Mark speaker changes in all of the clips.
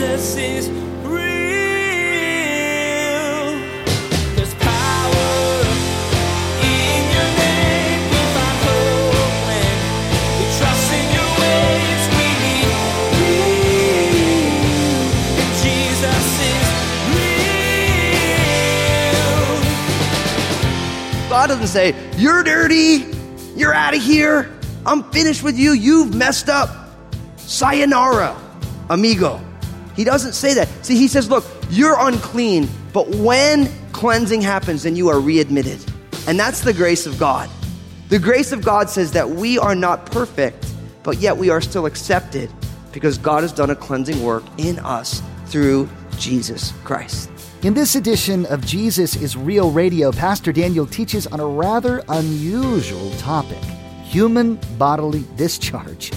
Speaker 1: Jesus is.
Speaker 2: God doesn't say, You're dirty. You're out of here. I'm finished with you. You've messed up. Sayonara, amigo. He doesn't say that. See, he says, Look, you're unclean, but when cleansing happens, then you are readmitted. And that's the grace of God. The grace of God says that we are not perfect, but yet we are still accepted because God has done a cleansing work in us through Jesus Christ.
Speaker 3: In this edition of Jesus is Real Radio, Pastor Daniel teaches on a rather unusual topic human bodily discharge.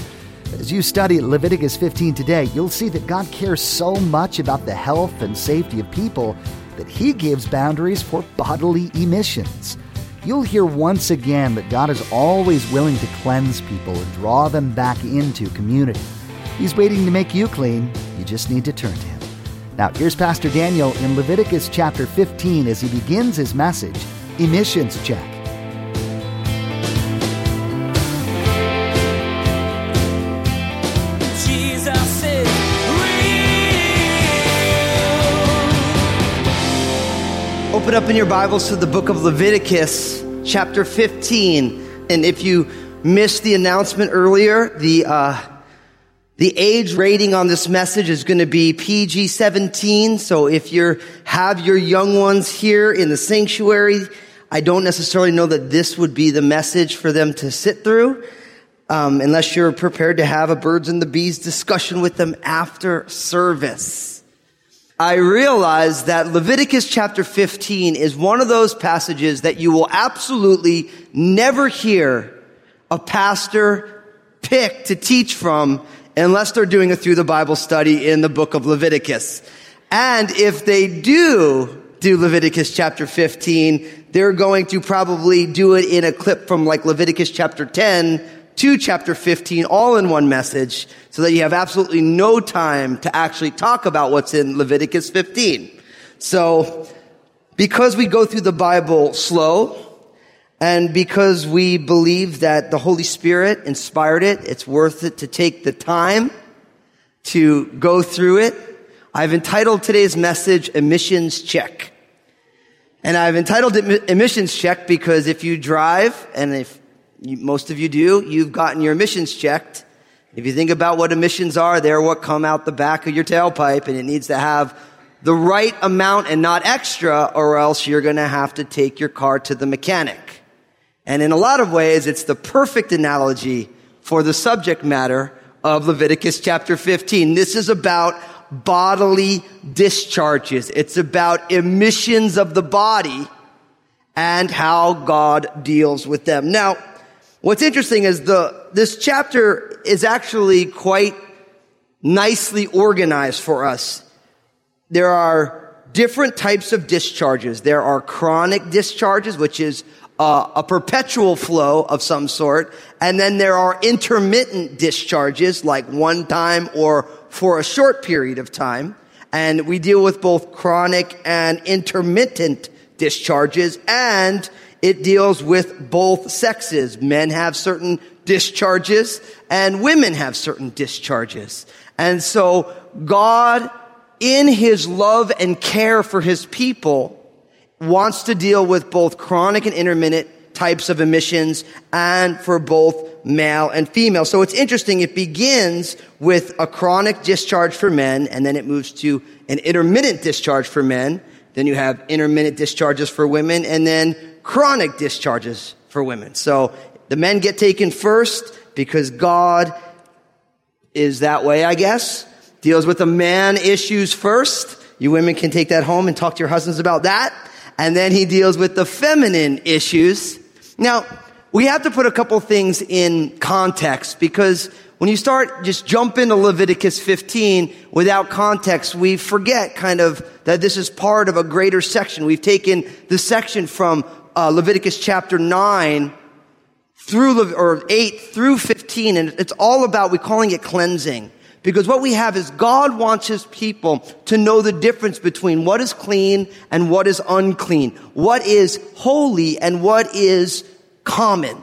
Speaker 3: As you study Leviticus 15 today, you'll see that God cares so much about the health and safety of people that He gives boundaries for bodily emissions. You'll hear once again that God is always willing to cleanse people and draw them back into community. He's waiting to make you clean. You just need to turn to Him. Now, here's Pastor Daniel in Leviticus chapter 15 as he begins his message Emissions Check.
Speaker 2: Open up in your Bibles to the book of Leviticus, chapter 15. And if you missed the announcement earlier, the, uh, the age rating on this message is going to be PG 17. So if you have your young ones here in the sanctuary, I don't necessarily know that this would be the message for them to sit through. Um, unless you're prepared to have a birds and the bees discussion with them after service. I realize that Leviticus chapter 15 is one of those passages that you will absolutely never hear a pastor pick to teach from unless they're doing a through the Bible study in the book of Leviticus. And if they do do Leviticus chapter 15, they're going to probably do it in a clip from like Leviticus chapter 10 to chapter 15 all in one message so that you have absolutely no time to actually talk about what's in Leviticus 15. So because we go through the Bible slow and because we believe that the Holy Spirit inspired it, it's worth it to take the time to go through it. I've entitled today's message Emissions Check. And I've entitled it Emissions Check because if you drive and if most of you do, you've gotten your emissions checked. If you think about what emissions are, they're what come out the back of your tailpipe and it needs to have the right amount and not extra or else you're going to have to take your car to the mechanic. And in a lot of ways, it's the perfect analogy for the subject matter of Leviticus chapter 15. This is about bodily discharges. It's about emissions of the body and how God deals with them. Now, what's interesting is the, this chapter is actually quite nicely organized for us. There are different types of discharges. There are chronic discharges, which is uh, a perpetual flow of some sort. And then there are intermittent discharges, like one time or for a short period of time. And we deal with both chronic and intermittent discharges and it deals with both sexes. Men have certain discharges and women have certain discharges. And so God, in his love and care for his people, wants to deal with both chronic and intermittent types of emissions and for both male and female. So it's interesting. It begins with a chronic discharge for men and then it moves to an intermittent discharge for men. Then you have intermittent discharges for women and then chronic discharges for women. So the men get taken first because God is that way, I guess. Deals with the man issues first. You women can take that home and talk to your husbands about that. And then he deals with the feminine issues. Now, we have to put a couple things in context because when you start just jump into Leviticus 15 without context, we forget kind of that this is part of a greater section. We've taken the section from uh, Leviticus chapter 9 through, or 8 through 15, and it's all about, we're calling it cleansing. Because what we have is God wants his people to know the difference between what is clean and what is unclean, what is holy and what is common.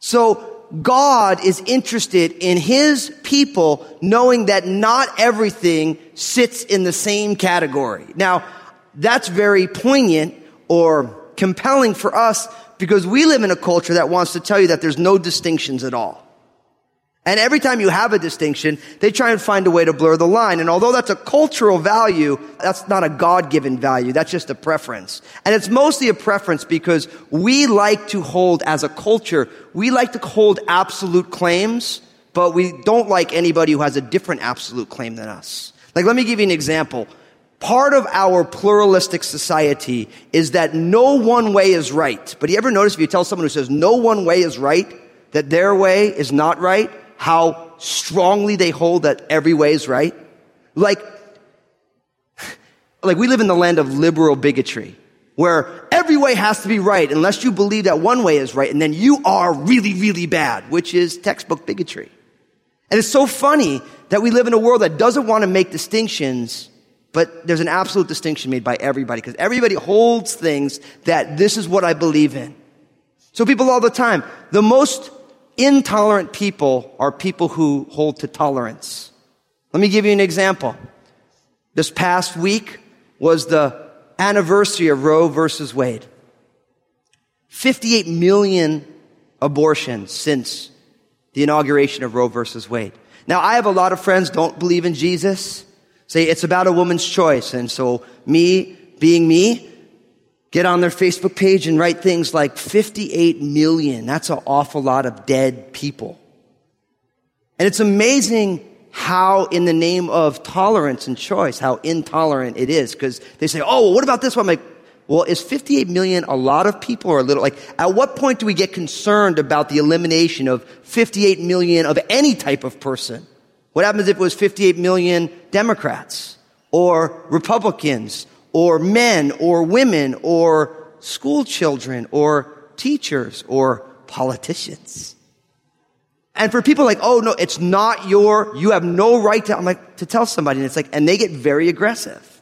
Speaker 2: So God is interested in his people knowing that not everything sits in the same category. Now, that's very poignant or compelling for us because we live in a culture that wants to tell you that there's no distinctions at all. And every time you have a distinction, they try and find a way to blur the line. And although that's a cultural value, that's not a God-given value. That's just a preference. And it's mostly a preference because we like to hold, as a culture, we like to hold absolute claims, but we don't like anybody who has a different absolute claim than us. Like, let me give you an example. Part of our pluralistic society is that no one way is right. But you ever notice if you tell someone who says no one way is right, that their way is not right, how strongly they hold that every way is right? Like, like we live in the land of liberal bigotry, where every way has to be right unless you believe that one way is right, and then you are really, really bad, which is textbook bigotry. And it's so funny that we live in a world that doesn't want to make distinctions, but there's an absolute distinction made by everybody, because everybody holds things that this is what I believe in. So people all the time, the most intolerant people are people who hold to tolerance. Let me give you an example. This past week was the anniversary of Roe versus Wade. 58 million abortions since the inauguration of Roe versus Wade. Now, I have a lot of friends don't believe in Jesus, say it's about a woman's choice. And so me, being me, get on their Facebook page and write things like 58 million. That's an awful lot of dead people. And it's amazing how in the name of tolerance and choice, how intolerant it is. Because they say, oh, well, what about this one? I'm like, well, is 58 million a lot of people or a little? Like, at what point do we get concerned about the elimination of 58 million of any type of person? What happens if it was 58 million Democrats or Republicans or men or women or school children or teachers or politicians? And for people like, oh no, it's not your, you have no right to, I'm like, to tell somebody. And it's like, and they get very aggressive.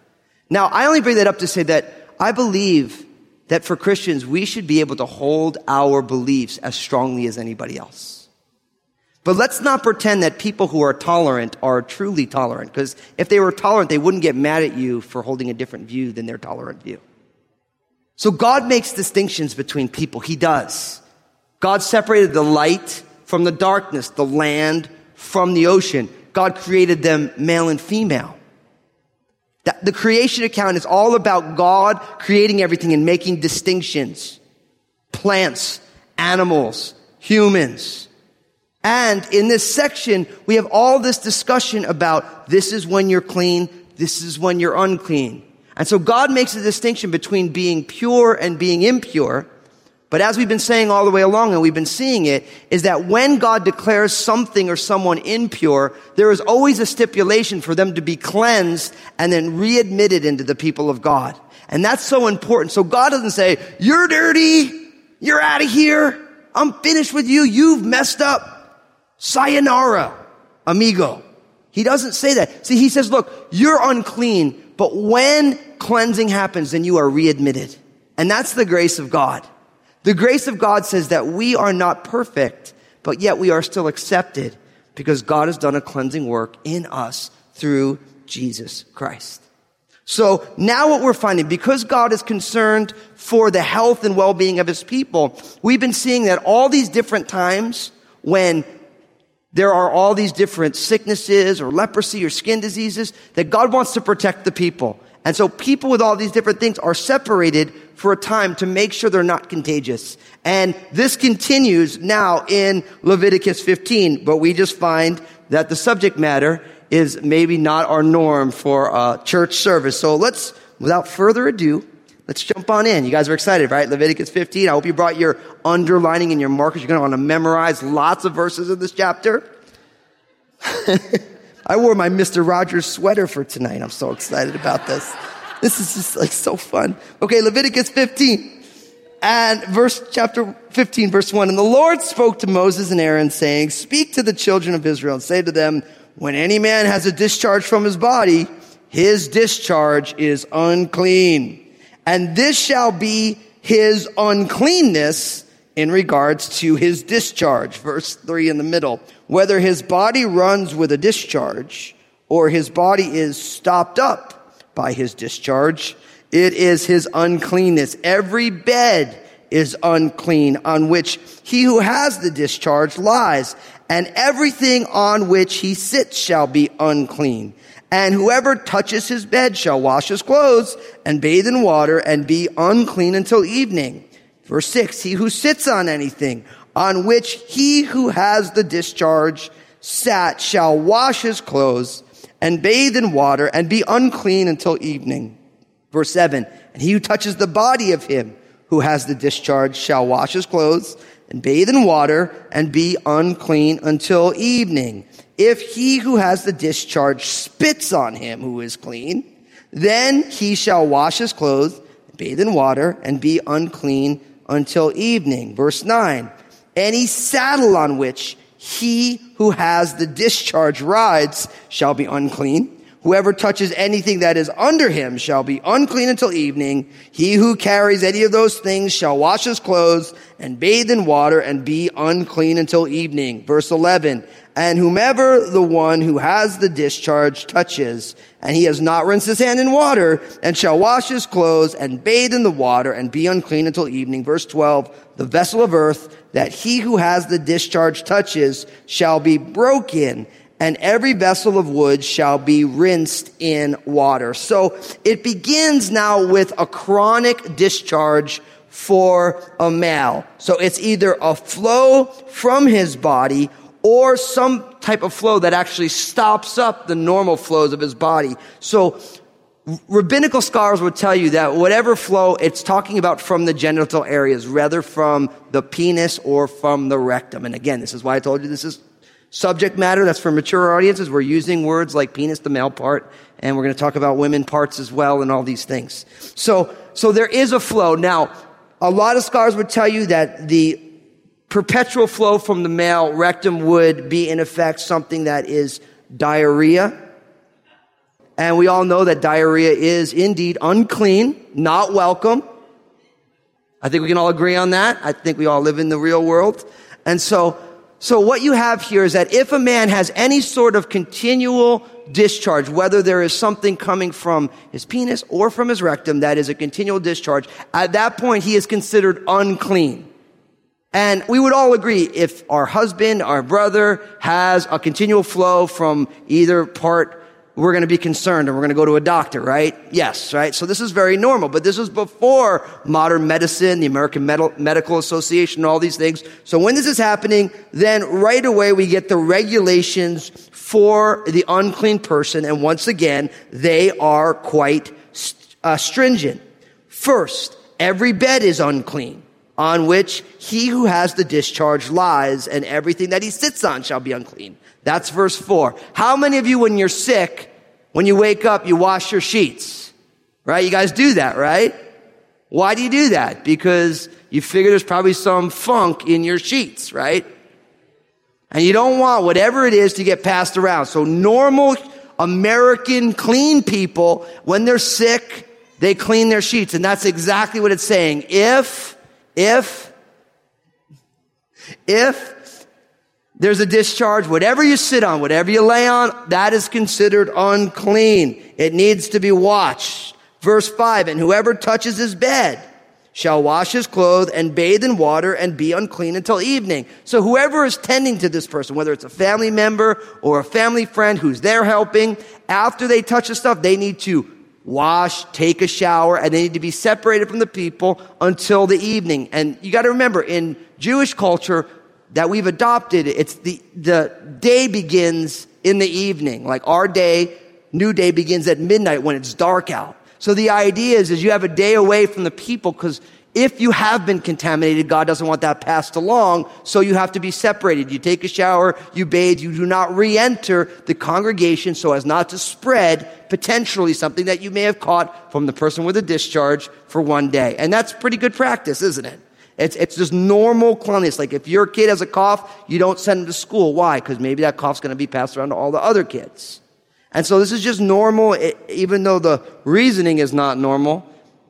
Speaker 2: Now, I only bring that up to say that I believe that for Christians, we should be able to hold our beliefs as strongly as anybody else. But let's not pretend that people who are tolerant are truly tolerant, because if they were tolerant, they wouldn't get mad at you for holding a different view than their tolerant view. So God makes distinctions between people. He does. God separated the light from the darkness, the land from the ocean. God created them male and female. The creation account is all about God creating everything and making distinctions. Plants, animals, humans. And in this section, we have all this discussion about this is when you're clean, this is when you're unclean. And so God makes a distinction between being pure and being impure. But as we've been saying all the way along and we've been seeing it, is that when God declares something or someone impure, there is always a stipulation for them to be cleansed and then readmitted into the people of God. And that's so important. So God doesn't say, you're dirty, you're out of here, I'm finished with you, you've messed up. Sayonara, amigo. He doesn't say that. See, he says, look, you're unclean, but when cleansing happens, then you are readmitted. And that's the grace of God. The grace of God says that we are not perfect, but yet we are still accepted because God has done a cleansing work in us through Jesus Christ. So now what we're finding, because God is concerned for the health and well-being of his people, we've been seeing that all these different times when there are all these different sicknesses or leprosy or skin diseases, that God wants to protect the people. And so people with all these different things are separated for a time to make sure they're not contagious. And this continues now in Leviticus 15, but we just find that the subject matter is maybe not our norm for a church service. So let's, without further ado, let's jump on in. You guys are excited, right? Leviticus 15. I hope you brought your underlining and your markers. You're going to want to memorize lots of verses in this chapter. I wore my Mr. Rogers sweater for tonight. I'm so excited about this. This is just like so fun. Okay, Leviticus 15 and verse chapter 15 verse 1. And the Lord spoke to Moses and Aaron saying, speak to the children of Israel and say to them, when any man has a discharge from his body, his discharge is unclean. And this shall be his uncleanness in regards to his discharge. Verse 3 in the middle. Whether his body runs with a discharge or his body is stopped up by his discharge, it is his uncleanness. Every bed is unclean on which he who has the discharge lies, and everything on which he sits shall be unclean. And whoever touches his bed shall wash his clothes and bathe in water and be unclean until evening. Verse six, he who sits on anything on which he who has the discharge sat shall wash his clothes and bathe in water and be unclean until evening. Verse seven, and he who touches the body of him who has the discharge shall wash his clothes and bathe in water and be unclean until evening. If he who has the discharge spits on him who is clean, then he shall wash his clothes, bathe in water, and be unclean until evening. Verse 9. Any saddle on which he who has the discharge rides shall be unclean. Whoever touches anything that is under him shall be unclean until evening. He who carries any of those things shall wash his clothes and bathe in water and be unclean until evening. Verse 11. And whomever the one who has the discharge touches, and he has not rinsed his hand in water, and shall wash his clothes and bathe in the water and be unclean until evening. Verse 12. The vessel of earth that he who has the discharge touches shall be broken and every vessel of wood shall be rinsed in water. So it begins now with a chronic discharge for a male. So it's either a flow from his body or some type of flow that actually stops up the normal flows of his body. So rabbinical scholars would tell you that whatever flow, it's talking about from the genital areas, rather from the penis or from the rectum. And again, this is why I told you this is subject matter that's for mature audiences. We're using words like penis, the male part, and we're going to talk about women parts as well and all these things. So, so there is a flow. Now, a lot of scholars would tell you that the perpetual flow from the male rectum would be in effect something that is diarrhea. And we all know that diarrhea is indeed unclean, not welcome. I think we can all agree on that. I think we all live in the real world. And so so what you have here is that if a man has any sort of continual discharge, whether there is something coming from his penis or from his rectum that is a continual discharge, at that point he is considered unclean. And we would all agree if our husband, our brother has a continual flow from either part we're going to be concerned and we're going to go to a doctor, right? Yes, right? So this is very normal, but this was before modern medicine, the American Medical Association, all these things. So when this is happening, then right away we get the regulations for the unclean person. And once again, they are quite uh, stringent. First, every bed is unclean on which he who has the discharge lies and everything that he sits on shall be unclean. That's verse four. How many of you, when you're sick, when you wake up, you wash your sheets, right? You guys do that, right? Why do you do that? Because you figure there's probably some funk in your sheets, right? And you don't want whatever it is to get passed around. So normal American clean people, when they're sick, they clean their sheets. And that's exactly what it's saying. If, if, if there's a discharge. Whatever you sit on, whatever you lay on, that is considered unclean. It needs to be washed. Verse 5, and whoever touches his bed shall wash his clothes and bathe in water and be unclean until evening. So whoever is tending to this person, whether it's a family member or a family friend who's there helping, after they touch the stuff, they need to wash, take a shower, and they need to be separated from the people until the evening. And you got to remember, in Jewish culture, that we've adopted, it's the, the day begins in the evening. Like our day, new day begins at midnight when it's dark out. So the idea is, is you have a day away from the people because if you have been contaminated, God doesn't want that passed along, so you have to be separated. You take a shower, you bathe, you do not re-enter the congregation so as not to spread potentially something that you may have caught from the person with a discharge for one day. And that's pretty good practice, isn't it? It's, it's just normal cleanliness. Like if your kid has a cough, you don't send him to school. Why? Because maybe that cough's going to be passed around to all the other kids. And so this is just normal, it, even though the reasoning is not normal,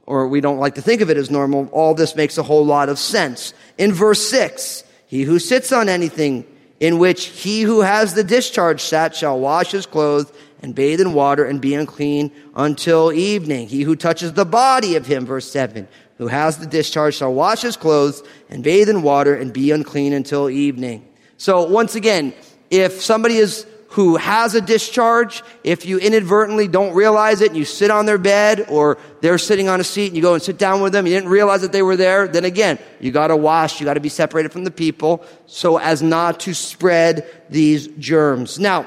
Speaker 2: or we don't like to think of it as normal, all this makes a whole lot of sense. In verse 6, he who sits on anything in which he who has the discharge sat shall wash his clothes and bathe in water and be unclean until evening. He who touches the body of him, verse 7, who has the discharge shall wash his clothes and bathe in water and be unclean until evening. So once again, if somebody is who has a discharge, if you inadvertently don't realize it and you sit on their bed or they're sitting on a seat and you go and sit down with them, you didn't realize that they were there, then again, you gotta wash, you gotta be separated from the people so as not to spread these germs. Now,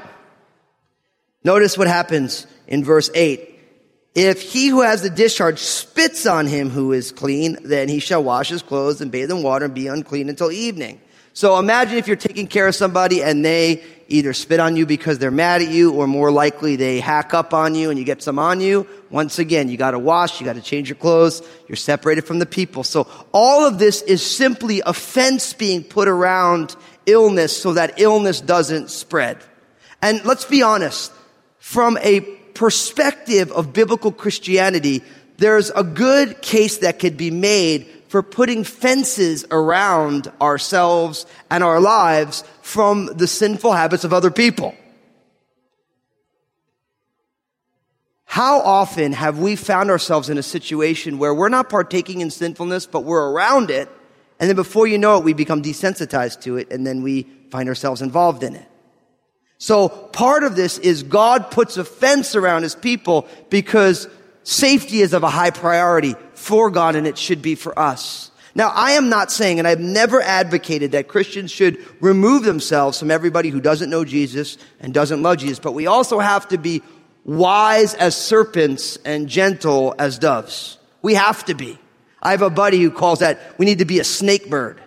Speaker 2: notice what happens in verse 8. If he who has the discharge spits on him who is clean, then he shall wash his clothes and bathe in water and be unclean until evening. So imagine if you're taking care of somebody and they either spit on you because they're mad at you or more likely they hack up on you and you get some on you. Once again, you gotta wash, you gotta change your clothes, you're separated from the people. So all of this is simply a fence being put around illness so that illness doesn't spread. And let's be honest, from a perspective of biblical Christianity, there's a good case that could be made for putting fences around ourselves and our lives from the sinful habits of other people. How often have we found ourselves in a situation where we're not partaking in sinfulness, but we're around it, and then before you know it, we become desensitized to it, and then we find ourselves involved in it? So part of this is God puts a fence around his people because safety is of a high priority for God and it should be for us. Now, I am not saying, and I've never advocated that Christians should remove themselves from everybody who doesn't know Jesus and doesn't love Jesus, but we also have to be wise as serpents and gentle as doves. We have to be. I have a buddy who calls that, we need to be a snake bird.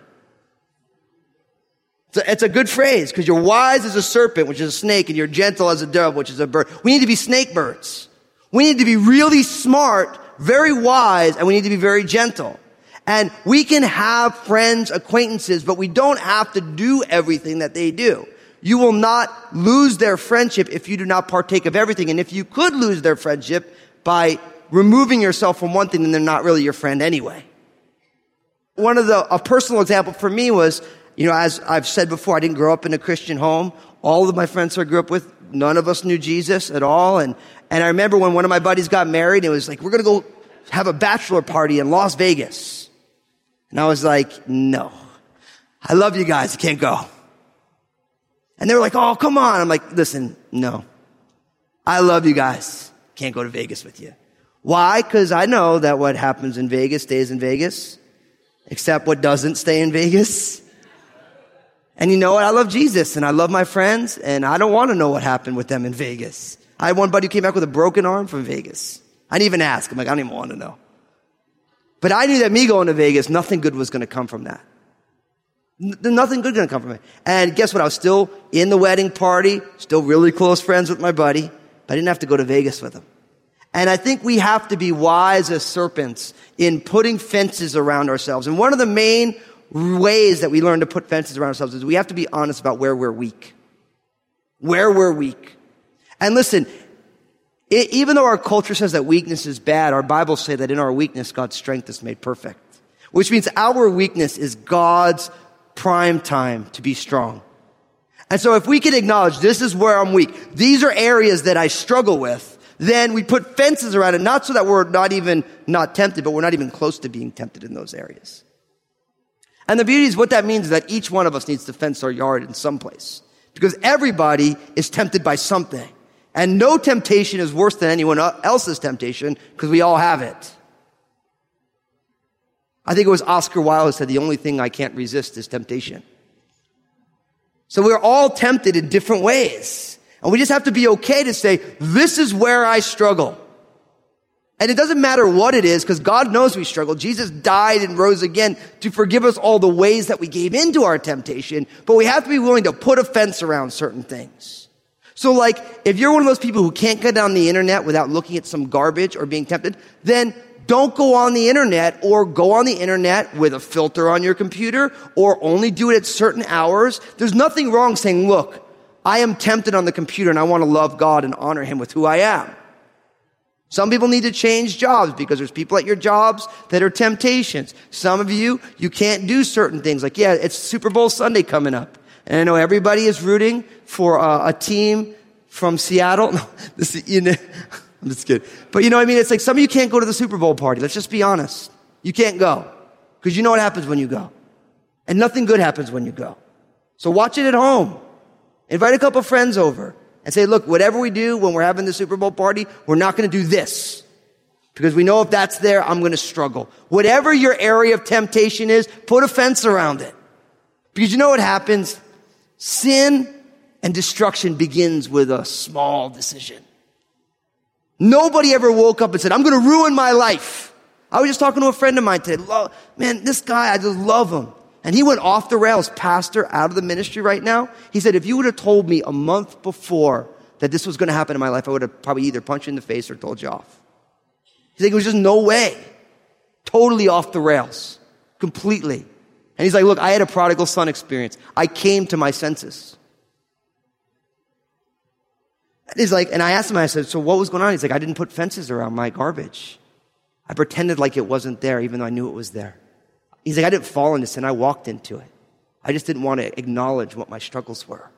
Speaker 2: It's a, it's a good phrase because you're wise as a serpent, which is a snake, and you're gentle as a dove, which is a bird. We need to be snake birds. We need to be really smart, very wise, and we need to be very gentle. And we can have friends, acquaintances, but we don't have to do everything that they do. You will not lose their friendship if you do not partake of everything. And if you could lose their friendship by removing yourself from one thing, then they're not really your friend anyway. One of the, a personal example for me was, you know, as I've said before, I didn't grow up in a Christian home. All of my friends I grew up with, none of us knew Jesus at all. And, and I remember when one of my buddies got married, it was like, we're going to go have a bachelor party in Las Vegas. And I was like, no. I love you guys. I can't go. And they were like, oh, come on. I'm like, listen, no. I love you guys. Can't go to Vegas with you. Why? Because I know that what happens in Vegas stays in Vegas, except what doesn't stay in Vegas. And you know what? I love Jesus and I love my friends and I don't want to know what happened with them in Vegas. I had one buddy who came back with a broken arm from Vegas. I didn't even ask. I'm like, I don't even want to know. But I knew that me going to Vegas, nothing good was going to come from that. N- nothing good going to come from it. And guess what? I was still in the wedding party, still really close friends with my buddy, but I didn't have to go to Vegas with him. And I think we have to be wise as serpents in putting fences around ourselves. And one of the main ways that we learn to put fences around ourselves is we have to be honest about where we're weak. Where we're weak. And listen, it, even though our culture says that weakness is bad, our Bibles say that in our weakness, God's strength is made perfect. Which means our weakness is God's prime time to be strong. And so if we can acknowledge this is where I'm weak, these are areas that I struggle with, then we put fences around it, not so that we're not even not tempted, but we're not even close to being tempted in those areas. And the beauty is what that means is that each one of us needs to fence our yard in some place. Because everybody is tempted by something. And no temptation is worse than anyone else's temptation because we all have it. I think it was Oscar Wilde who said the only thing I can't resist is temptation. So we're all tempted in different ways. And we just have to be okay to say, this is where I struggle. And it doesn't matter what it is because God knows we struggle. Jesus died and rose again to forgive us all the ways that we gave into our temptation, but we have to be willing to put a fence around certain things. So like, if you're one of those people who can't get on the internet without looking at some garbage or being tempted, then Don't go on the internet or go on the internet with a filter on your computer or only do it at certain hours. There's nothing wrong saying, look, I am tempted on the computer and I want to love God and honor Him with who I am. Some people need to change jobs because there's people at your jobs that are temptations. Some of you, you can't do certain things. Like, yeah, it's Super Bowl Sunday coming up. And I know everybody is rooting for uh, a team from Seattle. No, this, you know, I'm just kidding. But you know what I mean? It's like some of you can't go to the Super Bowl party. Let's just be honest. You can't go. Because you know what happens when you go. And nothing good happens when you go. So watch it at home. Invite a couple friends over and say, look, whatever we do when we're having the Super Bowl party, we're not going to do this. Because we know if that's there, I'm going to struggle. Whatever your area of temptation is, put a fence around it. Because you know what happens? Sin and destruction begins with a small decision. Nobody ever woke up and said, I'm going to ruin my life. I was just talking to a friend of mine today. Man, this guy, I just love him. And he went off the rails, pastor out of the ministry right now. He said, if you would have told me a month before that this was going to happen in my life, I would have probably either punched you in the face or told you off. He's like, it was just no way. Totally off the rails. Completely. And he's like, look, I had a prodigal son experience. I came to my senses. And he's like, and I asked him, I said, so what was going on? He's like, I didn't put fences around my garbage. I pretended like it wasn't there, even though I knew it was there. He's like, I didn't fall into sin, I walked into it. I just didn't want to acknowledge what my struggles were.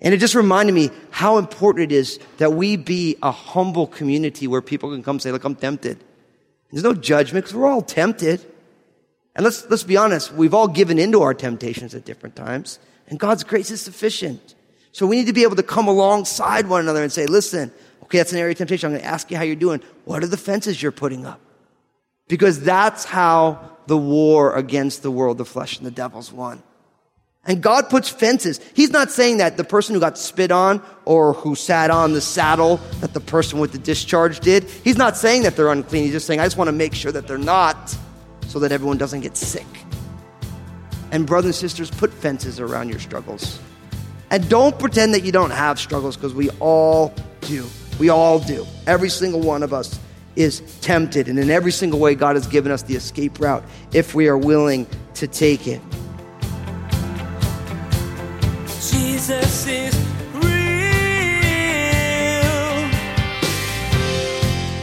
Speaker 2: And it just reminded me how important it is that we be a humble community where people can come say, look, I'm tempted. There's no judgment because we're all tempted. And let's, let's be honest, we've all given into our temptations at different times. And God's grace is sufficient. So we need to be able to come alongside one another and say, listen, okay, that's an area of temptation. I'm going to ask you how you're doing. What are the fences you're putting up? Because that's how the war against the world, the flesh, and the devil's won. And God puts fences. He's not saying that the person who got spit on or who sat on the saddle that the person with the discharge did, he's not saying that they're unclean. He's just saying, I just want to make sure that they're not so that everyone doesn't get sick. And brothers and sisters, put fences around your struggles. And don't pretend that you don't have struggles because we all do. We all do. Every single one of us is tempted. And in every single way, God has given us the escape route if we are willing to take it.
Speaker 1: Jesus is real.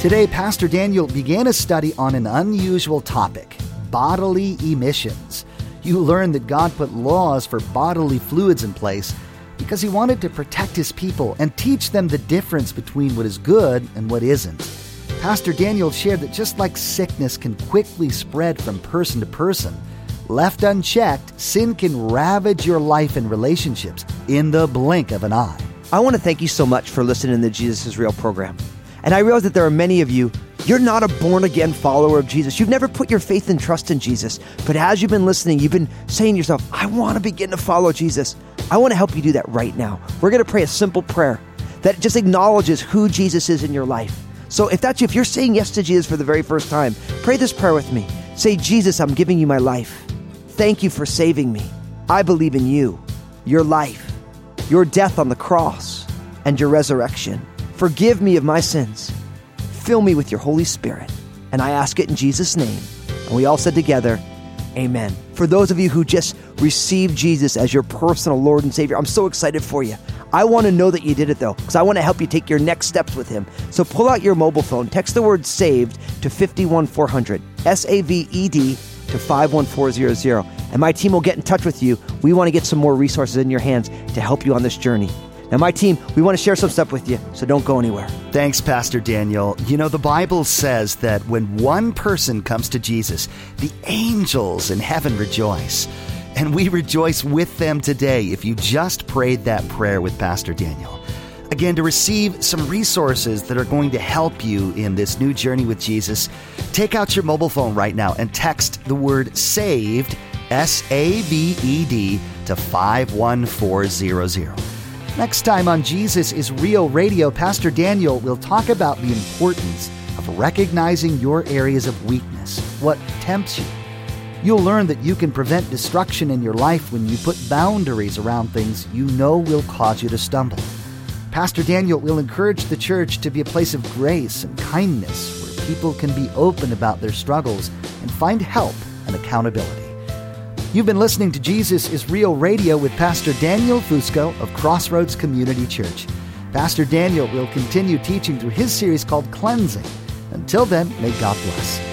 Speaker 3: Today, Pastor Daniel began a study on an unusual topic bodily emissions. You learn that God put laws for bodily fluids in place because he wanted to protect his people and teach them the difference between what is good and what isn't. Pastor Daniel shared that just like sickness can quickly spread from person to person, left unchecked, sin can ravage your life and relationships in the blink of an eye.
Speaker 4: I want to thank you so much for listening to the Jesus is Real program. And I realize that there are many of you, you're not a born again follower of Jesus. You've never put your faith and trust in Jesus. But as you've been listening, you've been saying to yourself, I want to begin to follow Jesus. I want to help you do that right now. We're going to pray a simple prayer that just acknowledges who Jesus is in your life. So if that's you, if you're saying yes to Jesus for the very first time, pray this prayer with me. Say, Jesus, I'm giving you my life. Thank you for saving me. I believe in you, your life, your death on the cross, and your resurrection. Forgive me of my sins. Fill me with your Holy Spirit. And I ask it in Jesus' name. And we all said together, Amen. For those of you who just received Jesus as your personal Lord and Savior, I'm so excited for you. I want to know that you did it though, because I want to help you take your next steps with Him. So pull out your mobile phone, text the word saved to 51400, S A V E D to 51400, and my team will get in touch with you. We want to get some more resources in your hands to help you on this journey. Now, my team, we want to share some stuff with you, so don't go anywhere.
Speaker 3: Thanks, Pastor Daniel. You know, the Bible says that when one person comes to Jesus, the angels in heaven rejoice. And we rejoice with them today if you just prayed that prayer with Pastor Daniel. Again, to receive some resources that are going to help you in this new journey with Jesus, take out your mobile phone right now and text the word SAVED, S A V E D, to 51400. Next time on Jesus is Real Radio, Pastor Daniel will talk about the importance of recognizing your areas of weakness, what tempts you. You'll learn that you can prevent destruction in your life when you put boundaries around things you know will cause you to stumble. Pastor Daniel will encourage the church to be a place of grace and kindness where people can be open about their struggles and find help and accountability. You've been listening to Jesus is Real Radio with Pastor Daniel Fusco of Crossroads Community Church. Pastor Daniel will continue teaching through his series called Cleansing. Until then, may God bless.